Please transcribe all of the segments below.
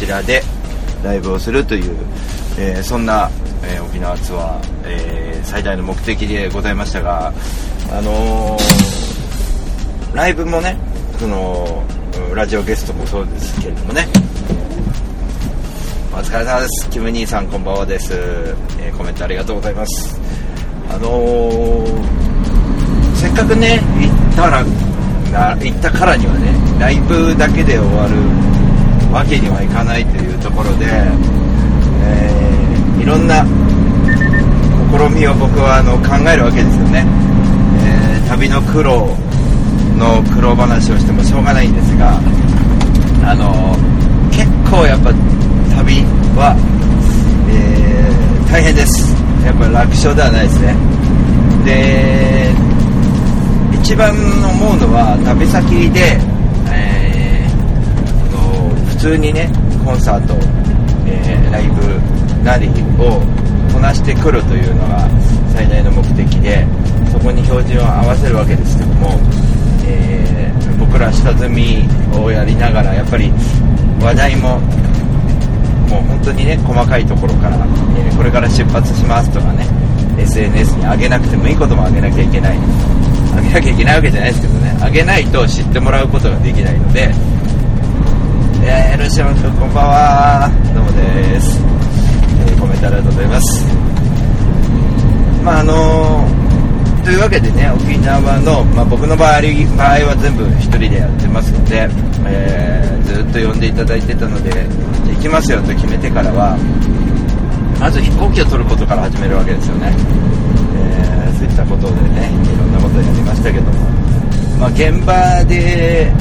ちらでライブをするという、えーそんな、えー沖縄ツアー、えー最大の目的でございましたが、あのーライブもね、その、ラジオゲストもそうですけれどもね、お疲れ様です。キム兄さんこんばんはです。えーコメントありがとうございます。あのーせっかくね、行ったら、行ったからにはね、ライブだけで終わるわけにはいかないというところで、えーいろんな試みを僕はあの考えるわけですよね。えー旅の苦労の苦労話をしてもしょうがないんですが、あの結構やっぱ旅は、えー大変です。やっぱ楽勝ではないですね。で、一番思うのは旅先で、通にね、コンサート、えーライブなりをこなしてくるというのが最大の目的で、そこに標準を合わせるわけですけども、えー僕ら下積みをやりながら、やっぱり話題ももう本当にね細かいところから、えーこれから出発しますとかね SNS に上げなくてもいいことも上げなきゃいけない。上げなきゃいけないわけじゃないですけどね上げないと知ってもらうことができないのでえー、ルシオン君こんばんは。どうもです、えーコメントありがとうございます。まああのーというわけでね沖縄の、まあ、僕の場合場合は全部一人でやってますので、えーずっと呼んでいただいてたので行きますよと決めてからはまず飛行機を取ることから始めるわけですよね、えーそういったことでねいろんなことやりましたけども、まあ、現場で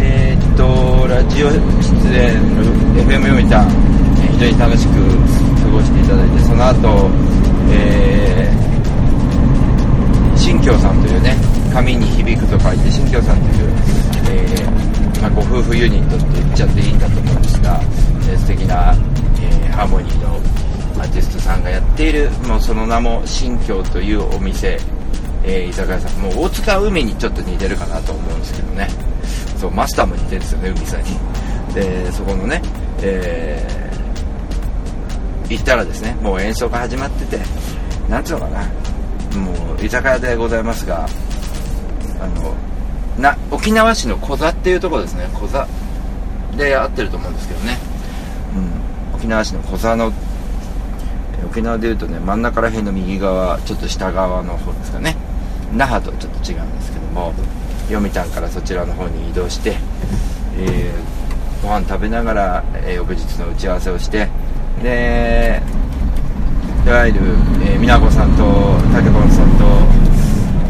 えっとラジオ出演 FM 読みた非常に楽しく過ごしていただいてその後、えー新京さんというね紙に響くと書いて新京さんという、えーまあ、ご夫婦ユニットって言っちゃっていいんだと思うんですが、えー素敵な、えーハーモニーのアーティストさんがやっているもうその名も新京というお店、えー居酒屋さん。もう大塚海にちょっと似てるかなと思うんですけどね。そうマスターも似てるんですよね海さんに。でそこのね、えー行ったらですねもう演奏が始まっててなんつうのかな。もう居酒屋でございますがあのな沖縄市の小座っていうところですね。小座で合ってると思うんですけどね、うん、沖縄市の小座の沖縄でいうとね真ん中ら辺の右側ちょっと下側の方ですかね。那覇とちょっと違うんですけども。読谷からそちらの方に移動して、えーご飯食べながら、えー翌日の打ち合わせをしてでいわゆる、えー、美奈子さんと竹本さんと、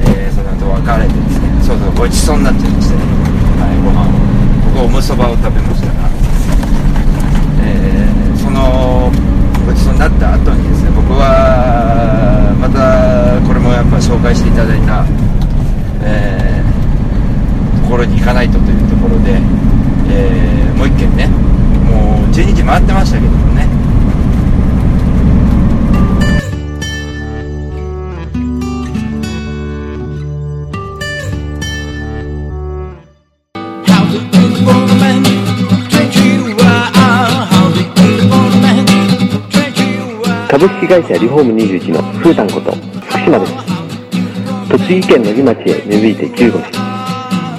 えーその後別れてですねそうそうごちそうになっちゃいましてね、はい、ご飯を。僕おむそばを食べましたが、えーそのごちそうになった後にですね僕はまたこれもやっぱ紹介していただいた、えーころに行かないとというところで、えーもう一軒ねもう12時回ってましたけどもね。株式会社リフォーム21のふーたんこと福島です。栃木県野木町へ根付いて15年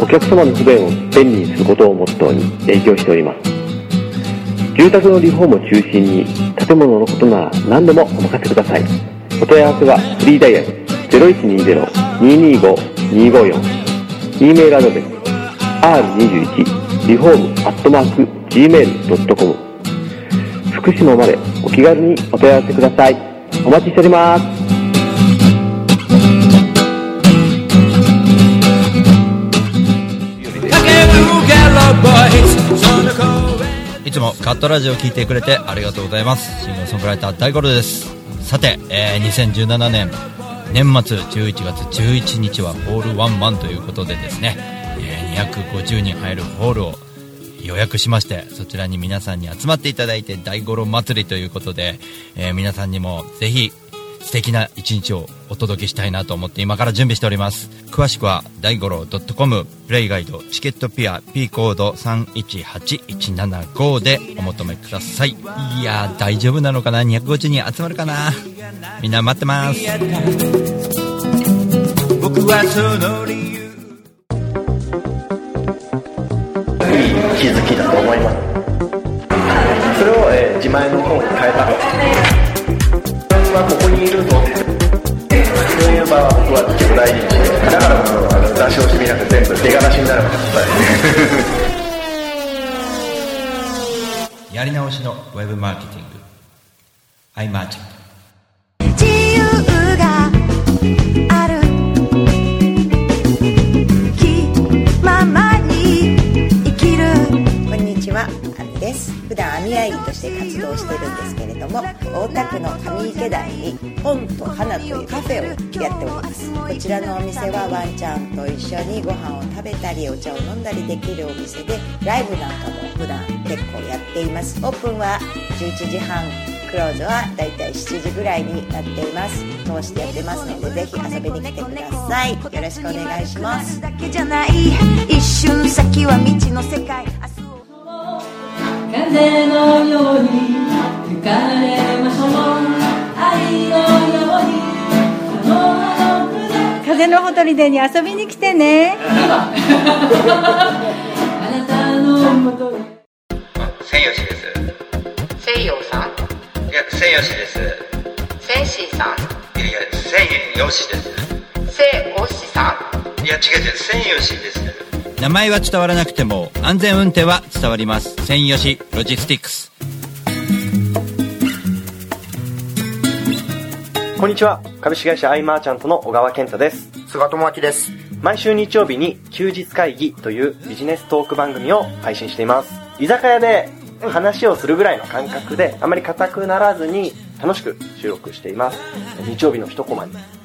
お客様の不便を便利にすることをモットーに営業しております。住宅のリフォームを中心に建物のことなら何でもお任せください。お問い合わせはフリーダイヤル0120-225-254 e メールアドレス r21 リフォームアットマーク gmail.com 福島までお気軽にお問い合わせください。お待ちしております。いつもカットラジオを聞いてくれてありがとうございます。シンガーソングライター大五郎です。さて、えー2017年年末11月11日はホールワンマンということでですね、えー250人入るホールを予約しましてそちらに皆さんに集まっていただいて大五郎祭りということで、えー皆さんにもぜひ素敵な一日をお届けしたいなと思って今から準備しております。詳しくは大五郎 .com プレイガイドチケットピア P コード318175でお求めください。いやー大丈夫なのかな？250人集まるかな？みんな待ってます。僕はその理由。気づきだと思います。それを、えー自前の方に変えたはここにいるぞそういう場は僕は結構大事にしてだからこのあの出し惜しみなく全部出がなしになるのがやり直しのウェブマーケティング iMarchant 自由が普段網あいりとして活動してるんですけれども、大田区の上池台に本と花というカフェをやっております。こちらのお店はワンちゃんと一緒にご飯を食べたりお茶を飲んだりできるお店で、ライブなんかも普段結構やっています。オープンは11時半。クローズはだいたい7時ぐらいになっています通してやってますのでぜひ遊びに来てくださいよろしくお願いします風のように吹かれましょう愛のようにあの船風のほとりでに遊びに来てね。あなたのもとに千吉です。西洋さんいや千吉です。センシーさん。いやです。セオシさん。いや違う違う千吉です名前は伝わらなくても安全運転は伝わります。専用しロジスティックス。こんにちは。株式会社アイマーチャントの小川健太です。菅智明です。毎週日曜日に休日会議というビジネストーク番組を配信しています。居酒屋で話をするぐらいの感覚であまり硬くならずに楽しく収録しています。日曜日の一コマに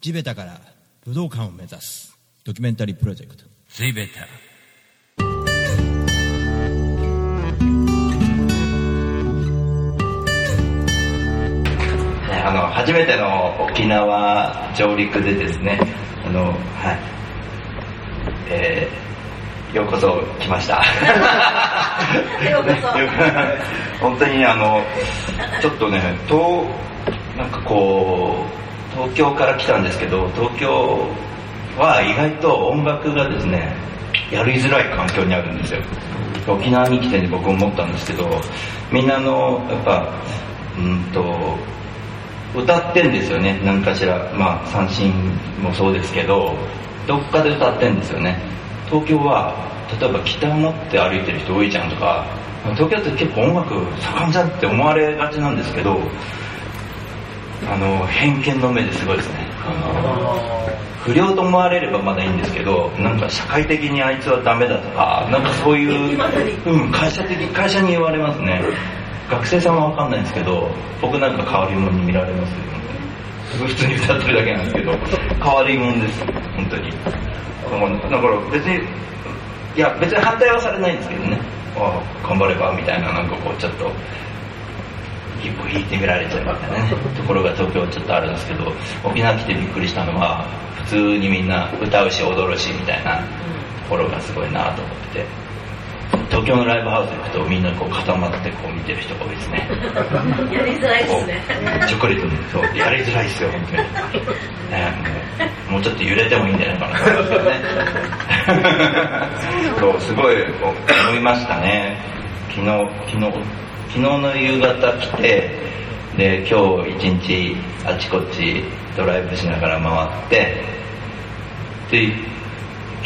地べたから武道館を目指すドキュメンタリープロジェクト。地べた初めての沖縄上陸でですねあのはい。えー、ようこそ来ました。ようこそ。よ 本当にあのちょっとね東なんかこう東京から来たんですけど東京は意外と音楽がですねやりづらい環境にあるんですよ。沖縄に来てね僕思ったんですけどみんなあのやっぱうんと歌ってんですよね。何かしら。まあ三振もそうですけどどっかで歌ってんですよね。東京は例えばギター持って歩いてる人多いじゃんとか東京って結構音楽盛んじゃんって思われがちなんですけどあの偏見の目ですごいですね。あの不良と思われればまだいいんですけどなんか社会的にあいつはダメだとかなんかそういう、うん、会社的会社に言われますね学生さんは分かんないんですけど僕なんか変わり者に見られますよ。すごい普通に歌ってるだけなんですけど変わり者です。本当に。だから別にいや別に反対はされないんですけどね。ああ頑張ればみたいななんかこうちょっと一歩引いてみられちゃうみたいなね。ところが東京ちょっとあるんですけど沖縄来てびっくりしたのは普通にみんな歌うし踊るしみたいなところがすごいなと思って。東京のライブハウス行くとみんなこう固まってこう見てる人が多いですね。やりづらいですね。チョコレートにそうやりづらいですよ本当に、ね、もうもうちょっと揺れてもいいんじゃないかなと思ね。そうすごい思いましたね。昨日昨日昨日の夕方来てで今日一日あちこちドライブしながら回ってで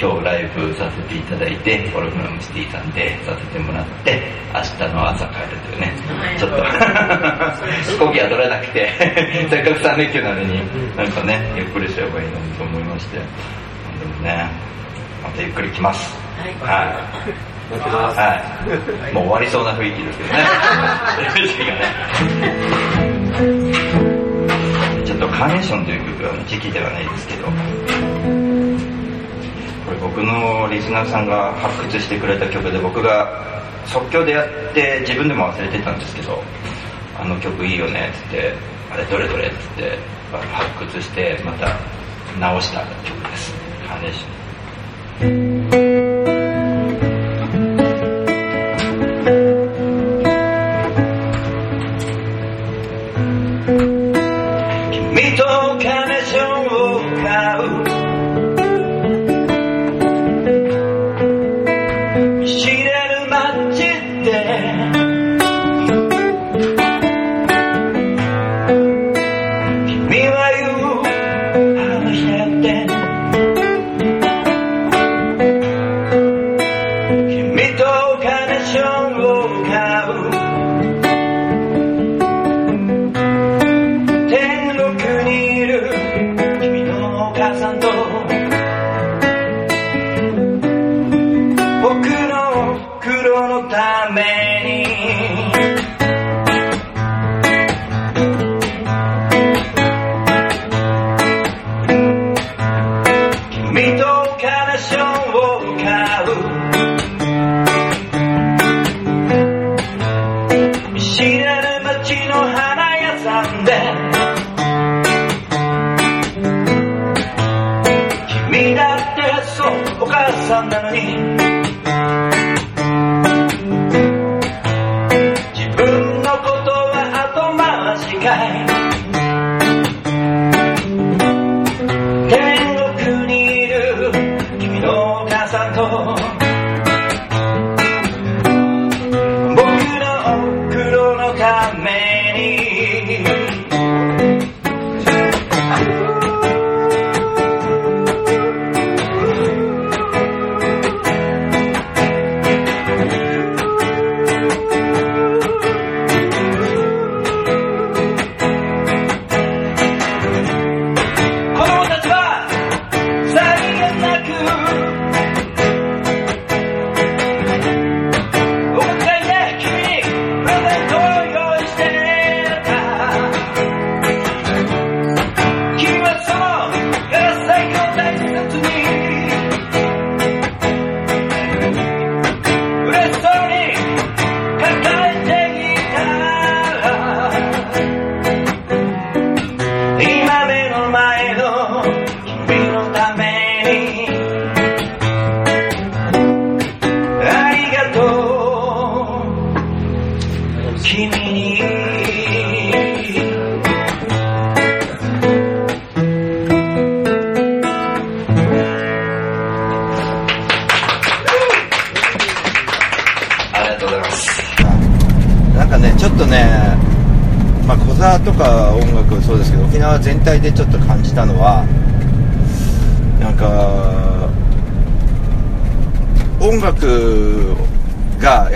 今日ライブさせていただいてゴルフのムスティさんでさせてもらって明日の朝帰るというね。ちょっと。飛行機は取れなくてせっかく3連休なのになんかねゆっくりすればいいのにと思いまして。でもねまたゆっくり来ます。はい。待ってます。はい。もう終わりそうな雰囲気ですけど ね。ちょっとカーネーションという曲は時期ではないですけど、僕のリスナーさんが発掘してくれた曲で僕が即興でやって自分でも忘れてたんですけど、あの曲いいよねっつって、あれどれどれっつって発掘してまた直した曲です。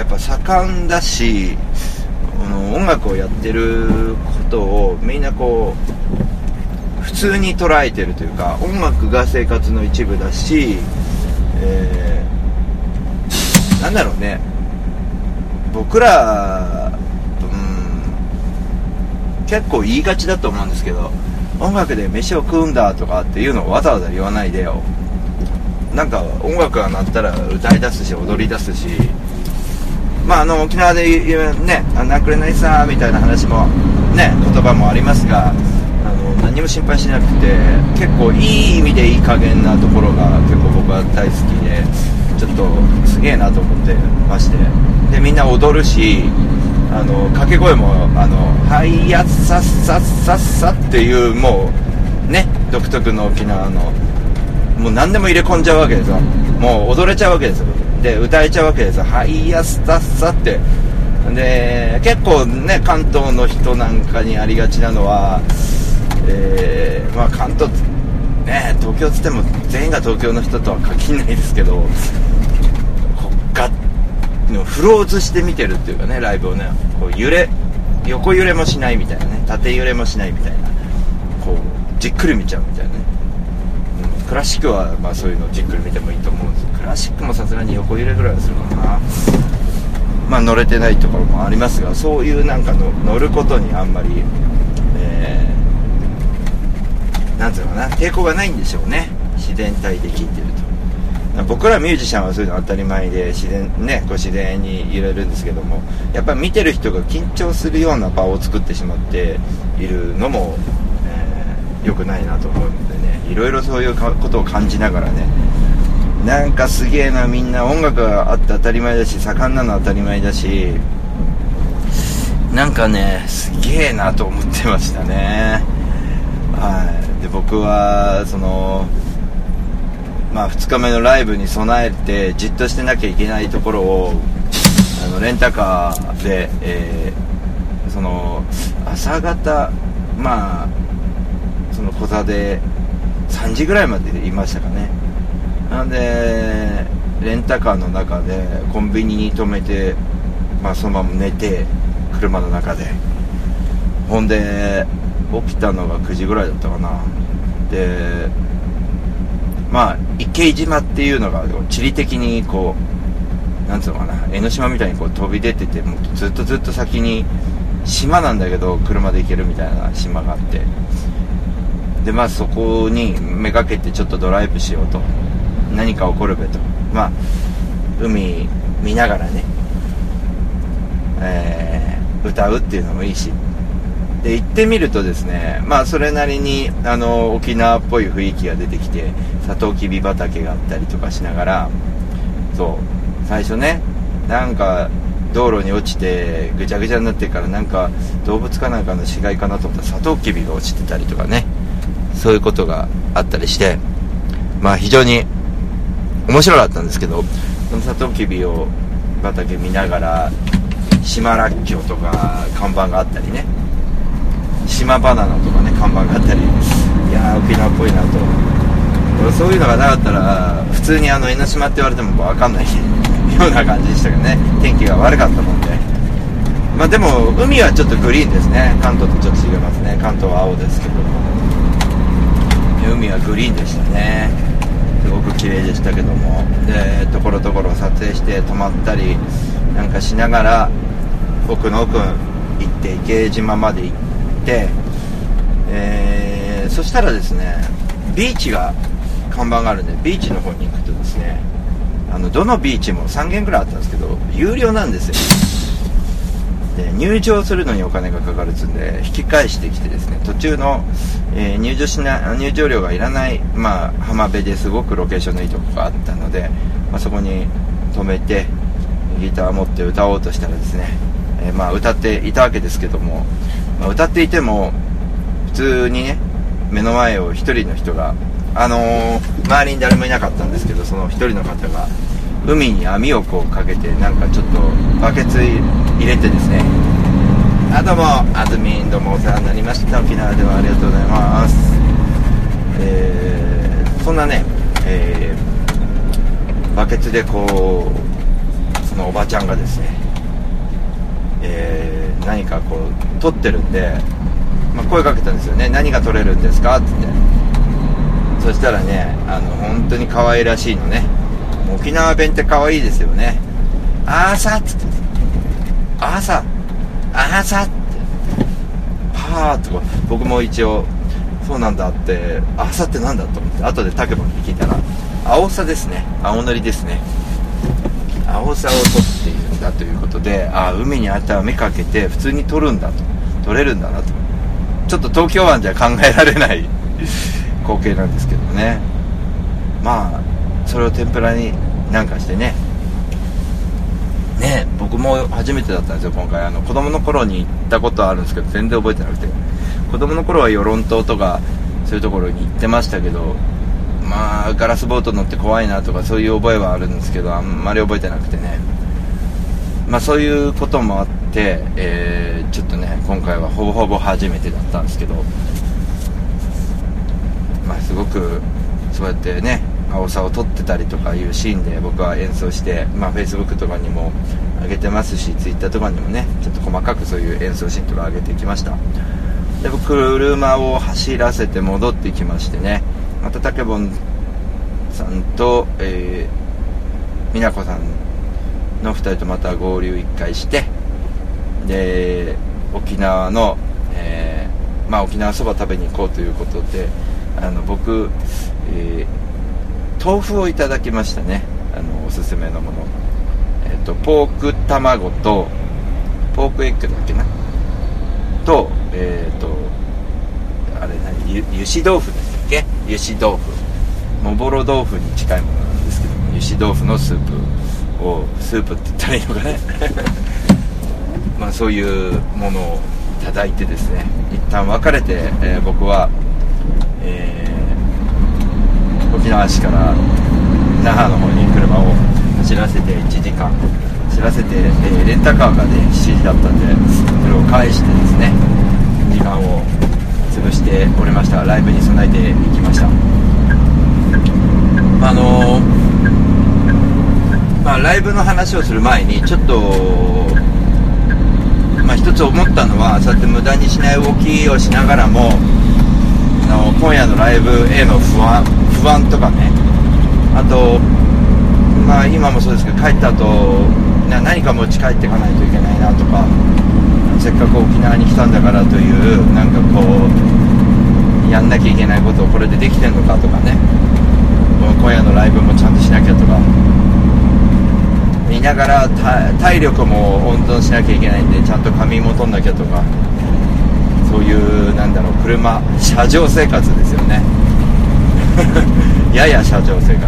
やっぱ盛んだしこの音楽をやってることをみんなこう普通に捉えてるというか音楽が生活の一部だし、えー、なんだろうね。僕ら、うん、結構言いがちだと思うんですけど音楽で飯を食うんだとかっていうのをわざわざ言わないでよ。なんか音楽が鳴ったら歌い出すし踊り出すしまああの沖縄で言うね「なくれないさ」みたいな話もね言葉もありますがあの何も心配しなくて結構いい意味でいい加減なところが結構僕は大好きでちょっとすげえなと思ってましてでみんな踊るしあの掛け声も「あのはいやっさっさっさっさ」っていうもうね独特の沖縄のもう何でも入れ込んじゃうわけですよ。もう踊れちゃうわけですよ。で歌えちゃうわけですよ「はいやスタッサ」って。で結構ね関東の人なんかにありがちなのはえー、まあ関東ね東京っつっても全員が東京の人とは限らないですけどこうガッフローズして見てるっていうかねライブをねこう揺れ横揺れもしないみたいなね縦揺れもしないみたいなこうじっくり見ちゃうみたいなね。クラシックはまあそういうのをじっくり見てもいいと思うんです。クラシックもさすがに横揺れぐらいはするかな。まあ乗れてないところもありますがそういうなんかの乗ることにあんまりえー、なんていうのかな。抵抗がないんでしょうね。自然体で聴いてると。僕らミュージシャンはそういうの当たり前で自然ねこう自然に揺れるんですけどもやっぱり見てる人が緊張するような場を作ってしまっているのも、え、良くないなと思うので。いろいろそういうことを感じながらねなんかすげえなみんな音楽があって当たり前だし盛んなの当たり前だしなんかねすげえなと思ってましたね。はい。で僕はそのまあ2日目のライブに備えてじっとしてなきゃいけないところをあのレンタカーで、えー、その朝方まあその小座で3時ぐらいまでいましたかね。なんでレンタカーの中でコンビニに止めて、まあ、そのまま寝て車の中で。ほんで起きたのが9時ぐらいだったかな。でまあ池島っていうのが地理的にこうなんつうのかな江ノ島みたいにこう飛び出ててもうずっとずっと先に島なんだけど車で行けるみたいな島があって。でまあそこにめがけてちょっとドライブしようと。何か起こるべと。まあ海見ながらね、えー、歌うっていうのもいいし。で行ってみるとですねまあそれなりにあの沖縄っぽい雰囲気が出てきてサトウキビ畑があったりとかしながらそう。最初ねなんか道路に落ちてぐちゃぐちゃになってからなんか動物かなんかの死骸かなと思ったらサトウキビが落ちてたりとかね。そういうことがあったりしてまあ非常に面白かったんですけどそのサトウキビを畑見ながら島らっきょうとか看板があったりね島バナナとかね看板があったりいやー沖縄っぽいなと。そういうのがなかったら普通にあの江ノ島って言われても分かんないような感じでしたけどね天気が悪かったもんで。まあでも海はちょっとグリーンですね。関東とちょっと違いますね。関東は青ですけども。海はグリーンでしたね。すごく綺麗でしたけども。でところどころ撮影して泊まったりなんかしながら奥の奥行って池江島まで行って、えー、そしたらですねビーチが看板があるんでビーチの方に行くとですねあのどのビーチも3軒ぐらいあったんですけど有料なんですよ。で入場するのにお金がかかるつんで引き返してきてですね途中の、えー、入場しな入場料がいらない、まあ、浜辺ですごくロケーションのいいとこがあったので、まあ、そこに止めてギター持って歌おうとしたらですね、えー、まあ、歌っていたわけですけども、まあ、歌っていても普通にね目の前を1人の人があのー、周りに誰もいなかったんですけどその1人の方が海に網をこうかけてなんかちょっとバケツ入れてですね。あどうも。あずみんどうもお世話になりました。沖縄ではありがとうございます。えー、そんなね、えー、バケツでこうそのおばちゃんがですね、えー、何かこう取ってるんでまあ、声かけたんですよね。何が取れるんですかってって。そしたらねあの本当に可愛らしいのね。沖縄弁って可愛いですよね。あーさって言って。あーさあーさってはーとか僕も一応そうなんだってあーさってなんだと思って後でタケボに聞いたら青さですね。青のりですね。青さを取っているんだということであ海にあったら目かけて普通に取るんだと。取れるんだなと。ちょっと東京湾じゃ考えられない 光景なんですけどね。まあそれを天ぷらになんかしてね。ね僕も初めてだったんですよ今回。あの子供の頃に行ったことはあるんですけど全然覚えてなくて。子供の頃は与論島とかそういうところに行ってましたけどまあガラスボート乗って怖いなとかそういう覚えはあるんですけどあんまり覚えてなくてね。まあそういうこともあって、えーちょっとね今回はほぼほぼ初めてだったんですけど。まあすごくそうやってね青さを撮ってたりとかいうシーンで僕は演奏してまあ Facebook とかにも上げてますし Twitter とかにもねちょっと細かくそういう演奏シーンとか上げてきました。で僕車を走らせて戻ってきましてねまた竹本さんと、えー、美奈子さんの2人とまた合流1回してで沖縄の、えーまあ、沖縄そば食べに行こうということであの僕、えー豆腐をいただきましたね。あのおすすめのもの、えっとポーク卵とポークエッグだっけな？とえっ、とあれ何？ゆ油脂豆腐でしたっけ？油脂豆腐。もぼろ豆腐に近いものなんですけども油脂豆腐のスープをスープって言ったらいいのかね？まあそういうものをいただいてですね一旦別れて、えー僕は、えー沖縄市から那覇の方に車を走らせて1時間走らせて、えーレンタカーがね7時だったんでそれを返してですね時間を潰しておりましたライブに備えていきましたあのまあライブの話をする前にちょっとまあ一つ思ったのはそうやって無駄にしない動きをしながらもあの今夜のライブへの不安不安とかね。あとまあ今もそうですけど帰った後な何か持ち帰っていかないといけないなとかせっかく沖縄に来たんだからというなんかこうやんなきゃいけないことをこれでできてんのかとかね。今夜のライブもちゃんとしなきゃとか。見ながら体力も温存しなきゃいけないんでちゃんと仮眠も取んなきゃとか。そういうなんだろう車車上生活ですよね。やや車上生活、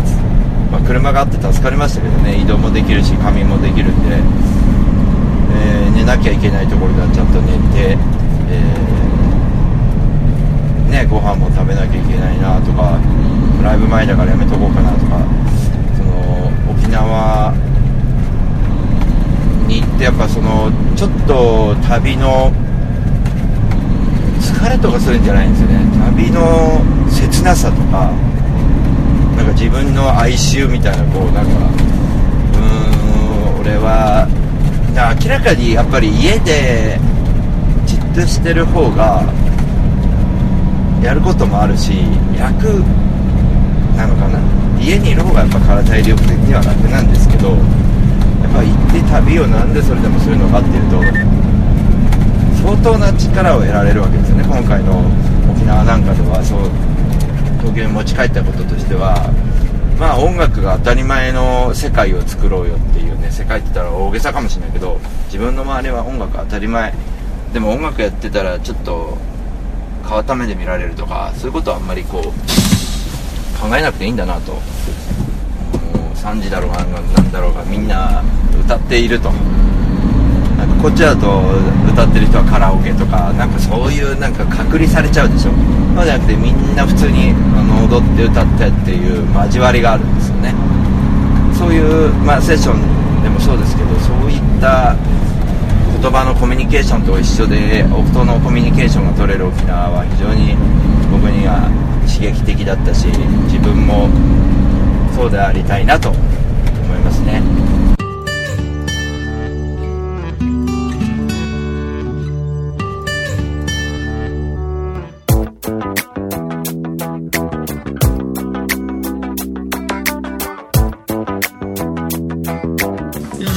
まあ、車があって助かりましたけどね。移動もできるし仮眠もできるんで、えー寝なきゃいけないところではちゃんと寝て、えーね、ご飯も食べなきゃいけないなとか。ライブ前だからやめとこうかなとか。その沖縄に行ってやっぱそのちょっと旅の疲れとかするんじゃないんですよね。旅の切なさとかなんか自分の哀愁みたいなこうなんかうーん俺は明らかにやっぱり家でじっとしてる方がやることもあるし楽なのかな。家にいる方がやっぱ体体力的には楽なんですけどやっぱ行って旅をなんでそれでもするのかっていうと相当な力を得られるわけですよね。今回の沖縄なんかではそう東京に持ち帰ったこととしてはまあ音楽が当たり前の世界を作ろうよっていうね世界って言ったら大げさかもしれないけど自分の周りは音楽当たり前でも音楽やってたらちょっと変わった目で見られるとかそういうことはあんまりこう考えなくていいんだなともう3時だろうがなんだろうがみんな歌っていると。こっちだと歌ってる人はカラオケとかなんかそういうなんか隔離されちゃうでしょ。そうじゃなくてみんな普通にあの踊って歌ってっていう交わりがあるんですよね。そういう、まあ、セッションでもそうですけどそういった言葉のコミュニケーションと一緒で音のコミュニケーションが取れる沖縄は非常に僕には刺激的だったし自分もそうでありたいなと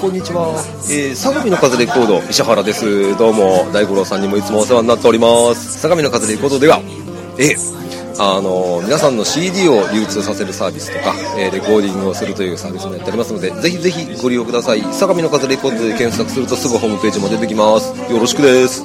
こんにちは、えー、相模の風レコード石原です。どうも大五郎さんにもいつもお世話になっております。相模の風レコードではえあの皆さんの CD を流通させるサービスとか、えーレコーディングをするというサービスもやっておりますのでぜひぜひご利用ください。相模の風レコードで検索するとすぐホームページも出てきます。よろしくです。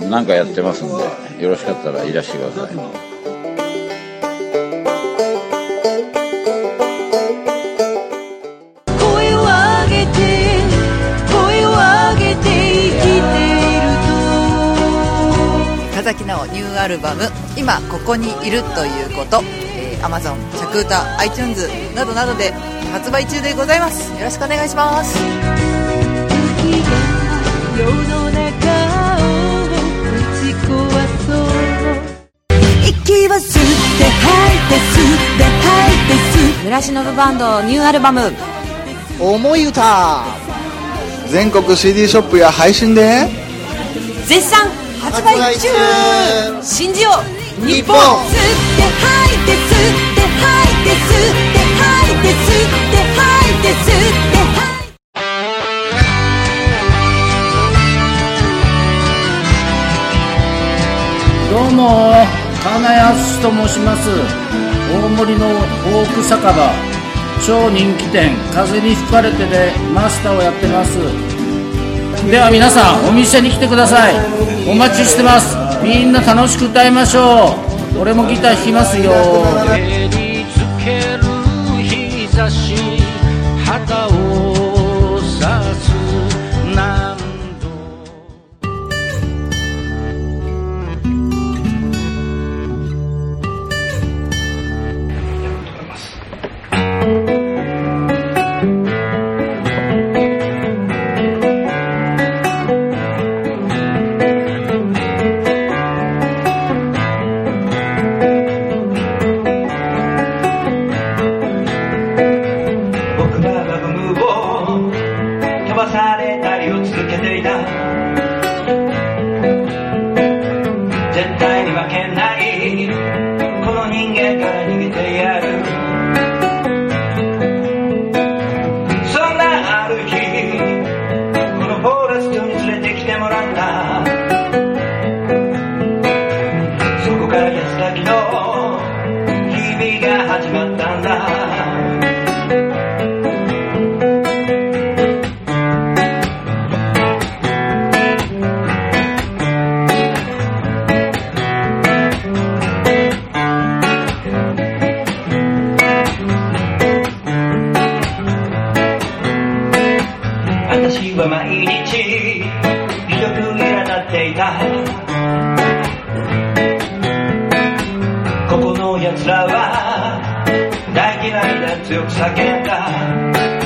何かやってますんでよろしかったらいらしてください。声を上げて声を上げて生きている岡崎直ニューアルバム「今ここにいるということ」えー、Amazon 着歌 iTunes などなどで発売中でございます。よろしくお願いします息を吸って吐いて吸って吐いて吸バンドニューアルバム「思い歌」全国 CD ショップや配信で。絶賛。発売中。信じよう日本。吸って吐いて吸って吐いて吸って吐いて吸って吐いて吸ってどうも金安と申します。大森のフォーク酒場。超人気店。風に吹かれてでマスターをやってます。では皆さんお店に来てください。お待ちしてます。みんな楽しく歌いましょう。俺もギター弾きますよ。照りつける日差し。奴らは泣きないで強く叫んだ。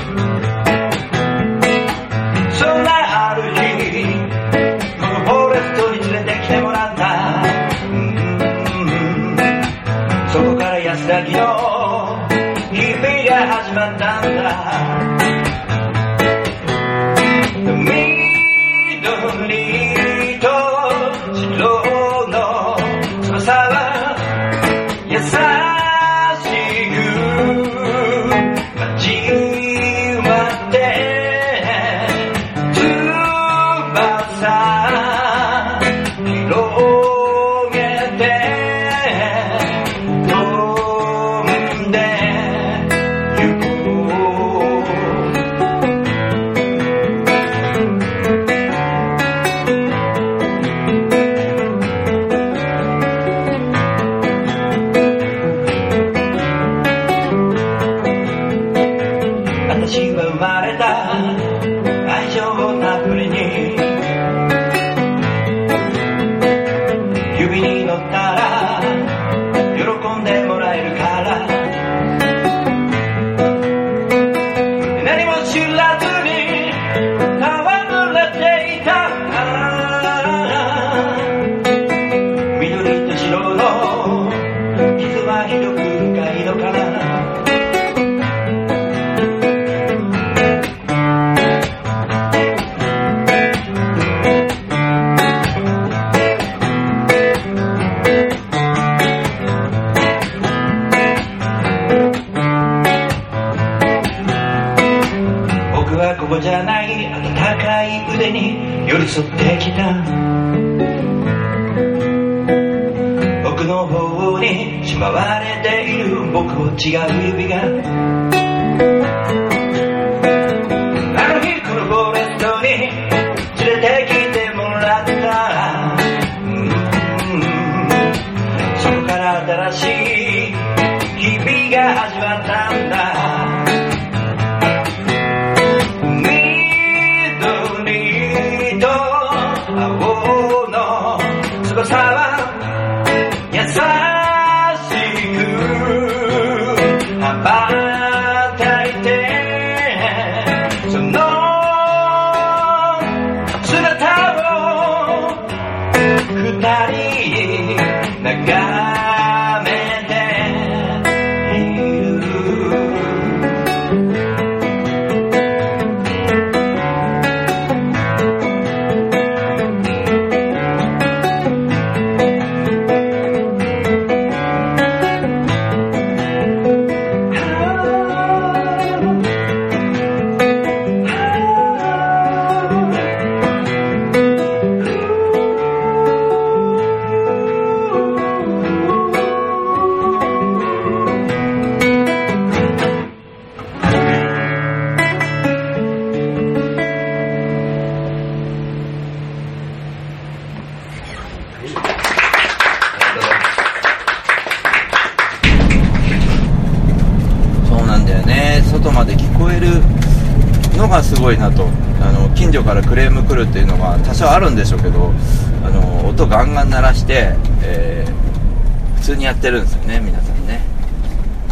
ってるんですよね皆さんね、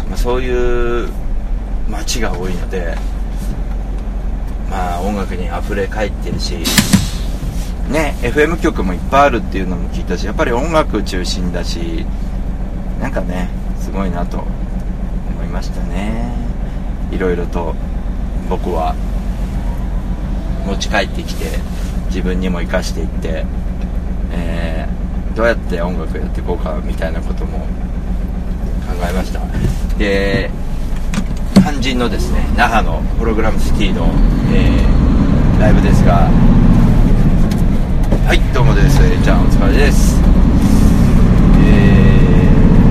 まあ、そういう街が多いのでまあ音楽に溢れ返ってるしね FM 局もいっぱいあるっていうのも聞いたしやっぱり音楽中心だしなんかねすごいなと思いましたね。いろいろと僕は持ち帰ってきて自分にも生かしていって、どうやって音楽やっていこうかみたいなことも考えました。で肝心のですね那覇のホログラムシティの、えーライブですが。はいどうもです。えーちゃんお疲れです。え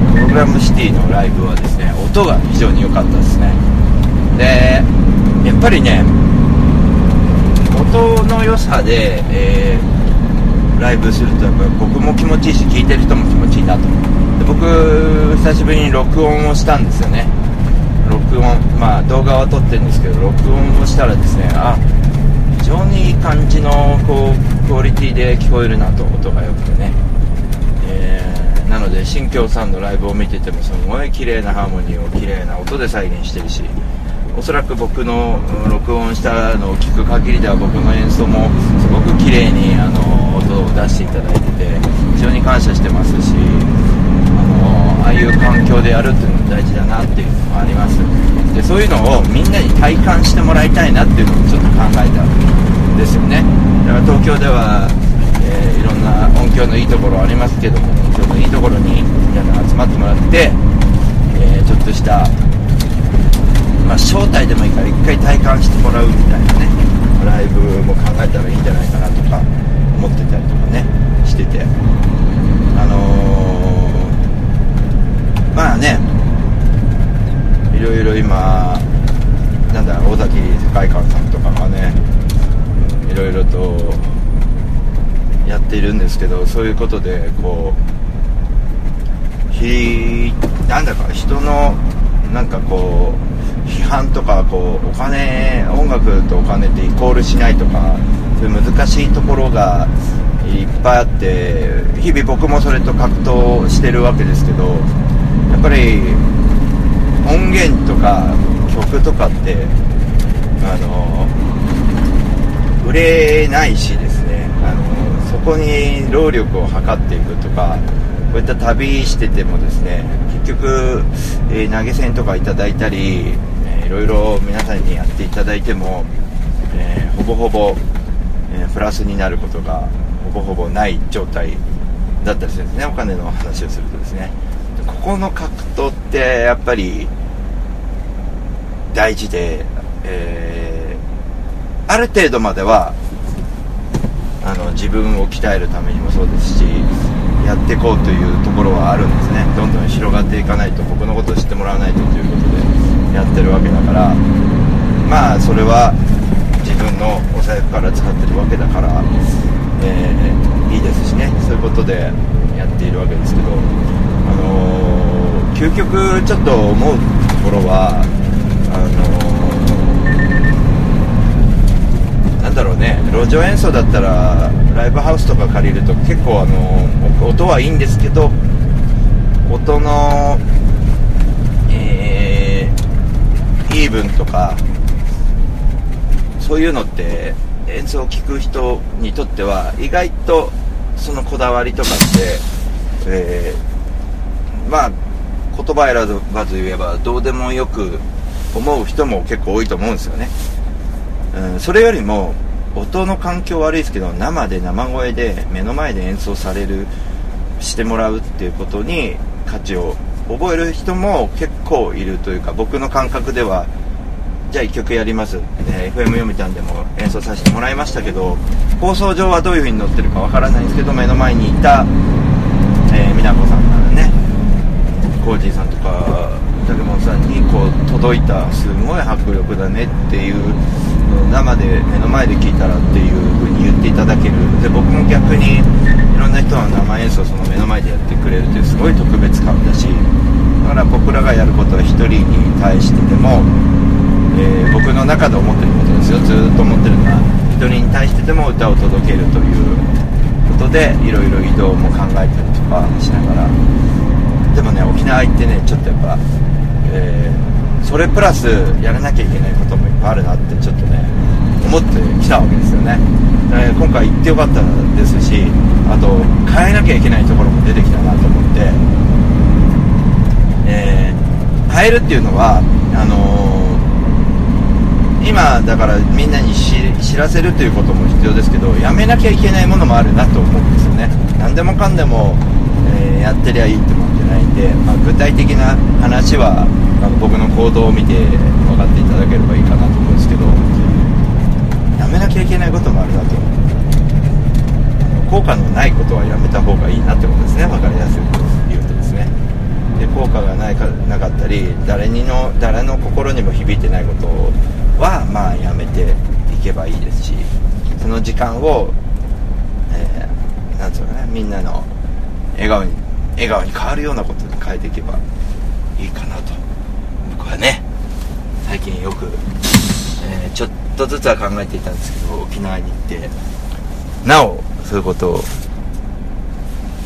ーホログラムシティのライブはですね音が非常に良かったですね。でやっぱりね音の良さで、えーライブするとやっぱ僕も気持ちいいし聴いてる人も気持ちいいなと。で僕久しぶりに録音をしたんですよね。録音まあ動画は撮ってるんですけど録音をしたらですねあ非常にいい感じのこうクオリティで聞こえるなと音が良くてね、えーなので新京さんのライブを見ててもすごい綺麗なハーモニーを綺麗な音で再現してるしおそらく僕の録音したのを聞く限りでは僕の演奏もすごく綺麗にあのを出していただいてて非常に感謝してますしあのああいう環境でやるっていうのも大事だなっていうのもあります。でそういうのをみんなに体感してもらいたいなっていうのをちょっと考えたんですよね。だから東京では、えーいろんな音響のいいところありますけども音響のいいところに皆さん集まってもらって、えーちょっとしたまあ、招待でもいいから一回体感してもらうみたいなねライブも考えたらいいんじゃないかなとか。思ってたりとかねしてて。あのーまあねいろいろ今なんだ尾崎世界観さんとかがねいろいろとやっているんですけどそういうことでこうひなんだか人のなんかこう批判とかこうお金音楽とお金ってイコールしないとかう難しいところがいっぱいあって日々僕もそれと格闘してるわけですけどやっぱり音源とか曲とかってあの売れないしですね。あのそこに労力を測っていくとかこういった旅しててもですね結局、えー投げ銭とかいただいたり、えーいろいろ皆さんにやっていただいても、えーほぼほぼ、えープラスになることがほぼほぼない状態だったりするんですね。お金の話をするとですね。でここの格闘ってやっぱり大事で、えーある程度まではあの自分を鍛えるためにもそうですしやっていこうというところはあるんですね。どんどん広がっていかないと僕のことを知ってもらわないとということでやってるわけだから。まあそれはのお財布から使ってるわけだから、えーいいですしね。そういうことでやっているわけですけどあのー究極ちょっと思うところはあのーなんだろうね。路上演奏だったらライブハウスとか借りると結構あの音はいいんですけど音のえーイーブンとかそういうのって演奏を聴く人にとっては意外とそのこだわりとかって、えーまあ言葉選ばず言えばどうでもよく思う人も結構多いと思うんですよね。うん、それよりも音の環境悪いですけど生で生声で目の前で演奏されるしてもらうっていうことに価値を覚える人も結構いるというか僕の感覚ではじゃあ1曲やります、えー FM 読谷でも演奏させてもらいましたけど放送上はどういう風に乗ってるかわからないんですけど目の前にいた、えー、美奈子さんからねコージーさんとか竹本さんにこう届いたすごい迫力だねっていう生で目の前で聞いたらっていう風に言っていただける。で僕も逆にいろんな人の生演奏その目の前でやってくれるっていうすごい特別感だしだから僕らがやることは一人に対してでも、えー僕の中で思ってることですよ。ずっと思ってるのは人に対してでも歌を届けるということでいろいろ移動も考えたりとかしながら。でもね沖縄行ってねちょっとやっぱ、えーそれプラスやらなきゃいけないこともいっぱいあるなってちょっとね思ってきたわけですよね、えー今回行ってよかったですしあと変えなきゃいけないところも出てきたなと思って、えー変えるっていうのはあのー今だからみんなに知らせるということも必要ですけどやめなきゃいけないものもあるなと思うんですよね。何でもかんでも、えーやってりゃいいってもんじゃないんで、まあ、具体的な話はあの僕の行動を見て分かっていただければいいかなと思うんですけどやめなきゃいけないこともあるなと。効果のないことはやめた方がいいなってことですね。分かりやすく言うとですね。で効果がないかなかったり誰にの誰の心にも響いてないことをはまあやめていけばいいですしその時間を、えーなんつうのねみんなの笑顔に笑顔に変わるようなことに変えていけばいいかなと。僕はね最近よく、えーちょっとずつは考えていたんですけど沖縄に行ってなおそういうことを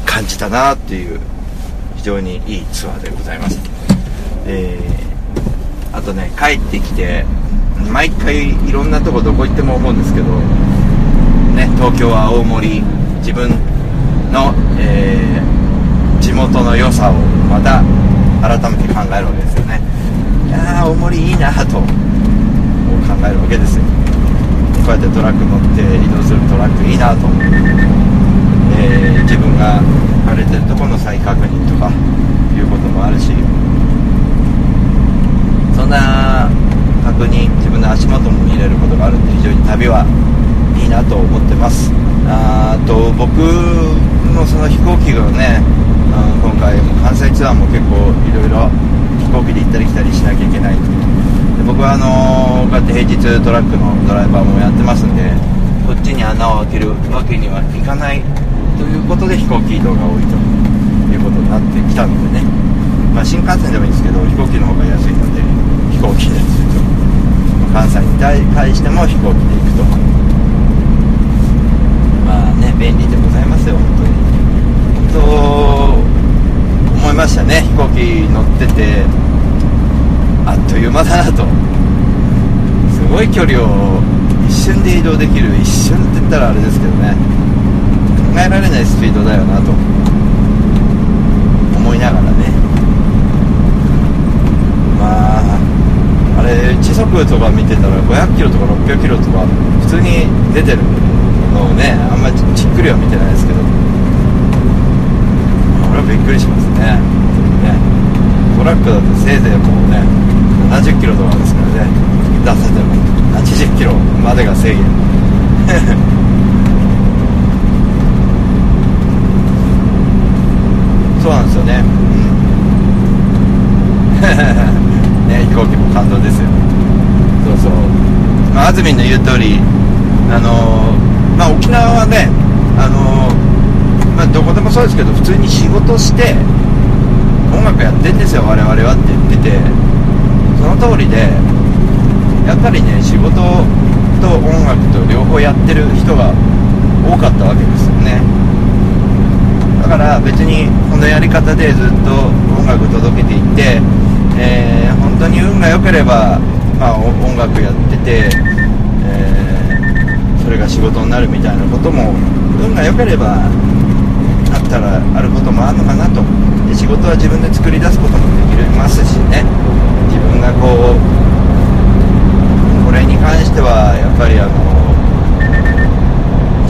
感じたなっていう非常にいいツアーでございます、えーあとね帰ってきて毎回いろんなとこどこ行っても思うんですけどね東京は大森自分の、えー地元の良さをまた改めて考えるわけですよね。い、やー大森いいなと考えるわけですよ。こうやってトラック乗って移動するトラックいいなと、えー自分が歩いてるところの再確認とかいうこともあるし。そんな確認自分の足元も見れることがあるんで非常に旅はいいなと思ってます。あーと僕のその飛行機がねあー今回も関西ツアーも結構いろいろ飛行機で行ったり来たりしなきゃいけないで僕はあのーこうやって平日トラックのドライバーもやってますんでこっちに穴を開けるわけにはいかないということで飛行機移動が多いということになってきたのでね、まあ、新幹線でもいいんですけど飛行機の方が安いので飛行機で。すと関西に対しても飛行機で行くと。まあね便利でございますよ本当に。本当思いましたね飛行機乗ってて。あっという間だなと。すごい距離を一瞬で移動できる一瞬って言ったらあれですけどね。考えられないスピードだよなと。思いながらねまああれ時速とか見てたら500キロとか600キロとか普通に出てる。のをねあんまりじっくりは見てないですけど。これはびっくりしますね。ね。トラックだとせいぜいもうね70キロとかですからね。出せても80キロまでが制限そうなんですよね、うん、ね飛行機も感動ですよそうそう、まあ、あずみんの言う通りあのーまあ沖縄はねあのーまあどこでもそうですけど普通に仕事して音楽やってんですよ我々はって言っててその通りでやっぱりね仕事と音楽と両方やってる人が多かったわけですよね。だから別にこのやり方でずっと音楽届けていって、えー本当に運が良ければ、まあ、音楽やってて、れが仕事になるみたいなことも運が良ければあったらあることもあるのかなと。で仕事は自分で作り出すこともできますしね。自分がこうこれに関してはやっぱりあの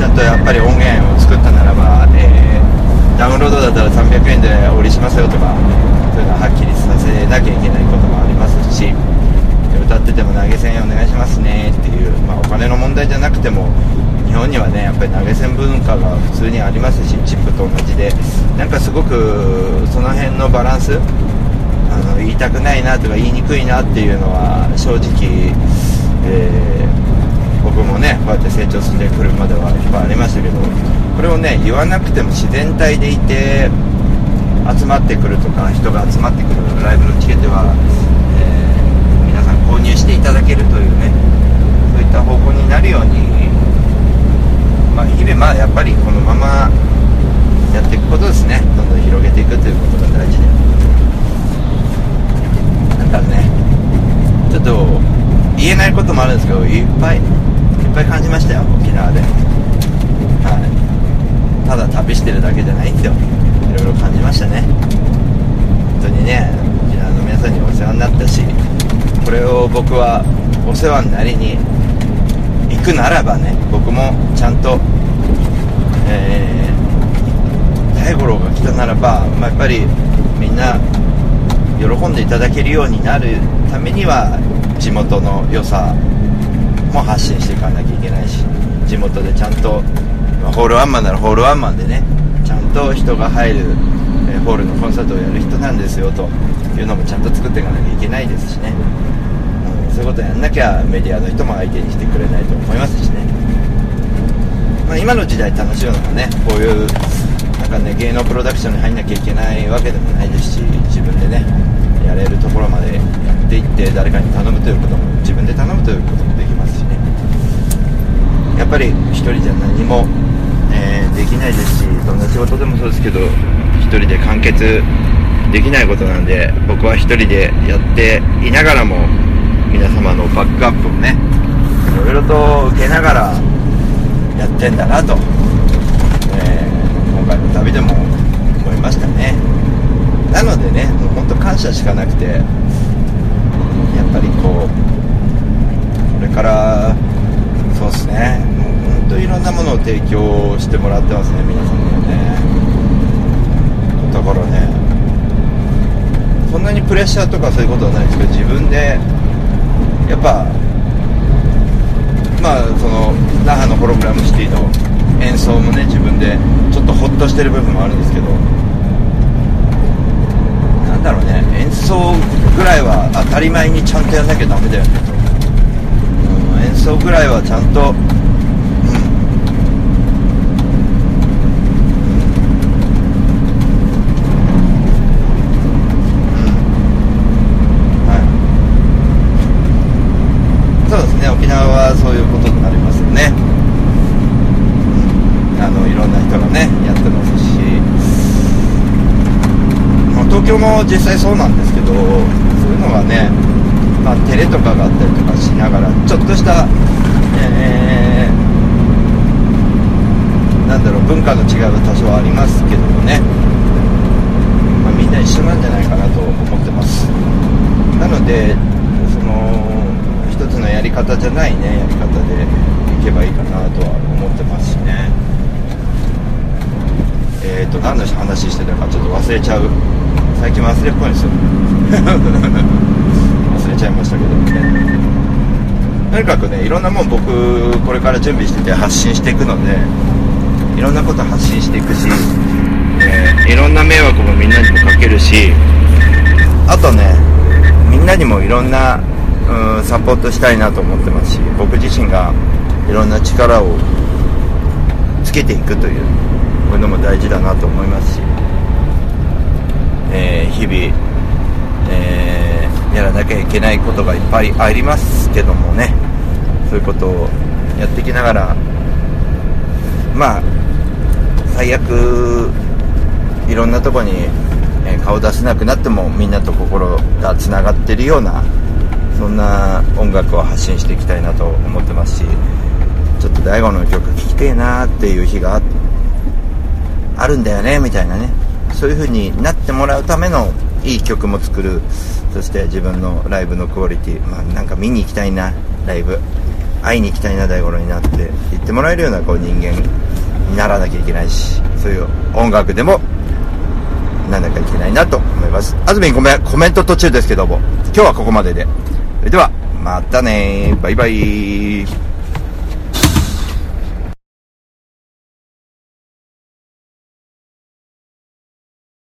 ちゃんとやっぱり音源を作ったならば、えーダウンロードだったら300円でお売りしますよとかそういうのははっきりさせなきゃいけないこともありますし。歌ってても投げ銭お願いしますね。っていう、まあ、お金の問題じゃなくても日本にはねやっぱり投げ銭文化が普通にありますしチップと同じで。なんかすごくその辺のバランスあの言いたくないなとか言いにくいなっていうのは正直、えー僕もねこうやって成長してくるまではいっぱいありましたけどこれをね言わなくても自然体でいて集まってくるとか人が集まってくるライブのチケットは、購入していただけるというねそういった方向になるようにまあ日々まあやっぱりこのままやっていくことですね。どんどん広げていくということが大事で。なんかねちょっと言えないこともあるんですけどいっぱいいっぱい感じましたよ沖縄で。はい。ただ旅してるだけじゃないんですよ。いろいろ感じましたね。本当にね沖縄の皆さんにお世話になったし。これを僕はお世話になりに行くならばね僕もちゃんとえー大五郎が来たならば、まあ、やっぱりみんな喜んでいただけるようになるためには地元の良さも発信していかなきゃいけないし地元でちゃんと、まあホールワンマンならホールワンマンでねちゃんと人が入る、えーホールのコンサートをやる人なんですよと。いうのもちゃんと作っていかなきゃいけないですしね、うんそういうことやんなきゃメディアの人も相手にしてくれないと思いますしね、まあ、今の時代楽しいのがねこういうなんかね芸能プロダクションに入んなきゃいけないわけでもないですし自分でねやれるところまでやっていって誰かに頼むということも自分で頼むということもできますしね。やっぱり一人じゃ何も、えーできないですしどんな仕事でもそうですけど一人で完結できないことなんで僕は1人でやっていながらも皆様のバックアップをねいろいろと受けながらやってんだなと、えー、今回の旅でも思いましたね。なのでね本当感謝しかなくてやっぱりこうこれからそうですね。本当いろんなものを提供してもらってますね皆様。レッシャーとかそういうことはないですけど自分でやっぱまあその那覇のホログラムシティの演奏もね自分でちょっとホッとしてる部分もあるんですけどなんだろうね演奏ぐらいは当たり前にちゃんとやんなきゃダメだよね、うん、演奏ぐらいはちゃんとそうですね沖縄はそういうことになりますよねあのいろんな人がねやってますし、まあ、東京も実際そうなんですけどそういうのはね、まあ、テレとかがあったりとかしながらちょっとした、えーなんだろう文化の違いは多少ありますけどもね、まあ、みんな一緒なんじゃないかなと思ってます。なのでその一つのやり方じゃないねやり方でいけばいいかなとは思ってますしね。えーと何の話してたかちょっと忘れちゃう最近忘れっぽいんですよ 忘れちゃいましたけど。ねとにかくねいろんなもん僕これから準備してて発信していくのでいろんなこと発信していくし、えーいろんな迷惑もみんなにもかけるし。あとねみんなにもいろんなうんサポートしたいなと思ってますし僕自身がいろんな力をつけていくというこういうのも大事だなと思いますし、えー日々、えーやらなきゃいけないことがいっぱいありますけどもね。そういうことをやってきながらまあ最悪いろんなとこにえ顔出せなくなってもみんなと心がつながってるようなそんな音楽を発信していきたいなと思ってますしちょっと大悟の曲聴きてえなーっていう日があるんだよねみたいなね。そういう風になってもらうためのいい曲も作る。そして自分のライブのクオリティ。まあなんか見に行きたいなライブ。会いに行きたいな大五郎になって言ってもらえるようなこう人間にならなきゃいけないしそういう音楽でもなんなきゃいけないなと思います。あずみんごめんコメント途中ですけども今日はここまでで。それではまたねバイバイ。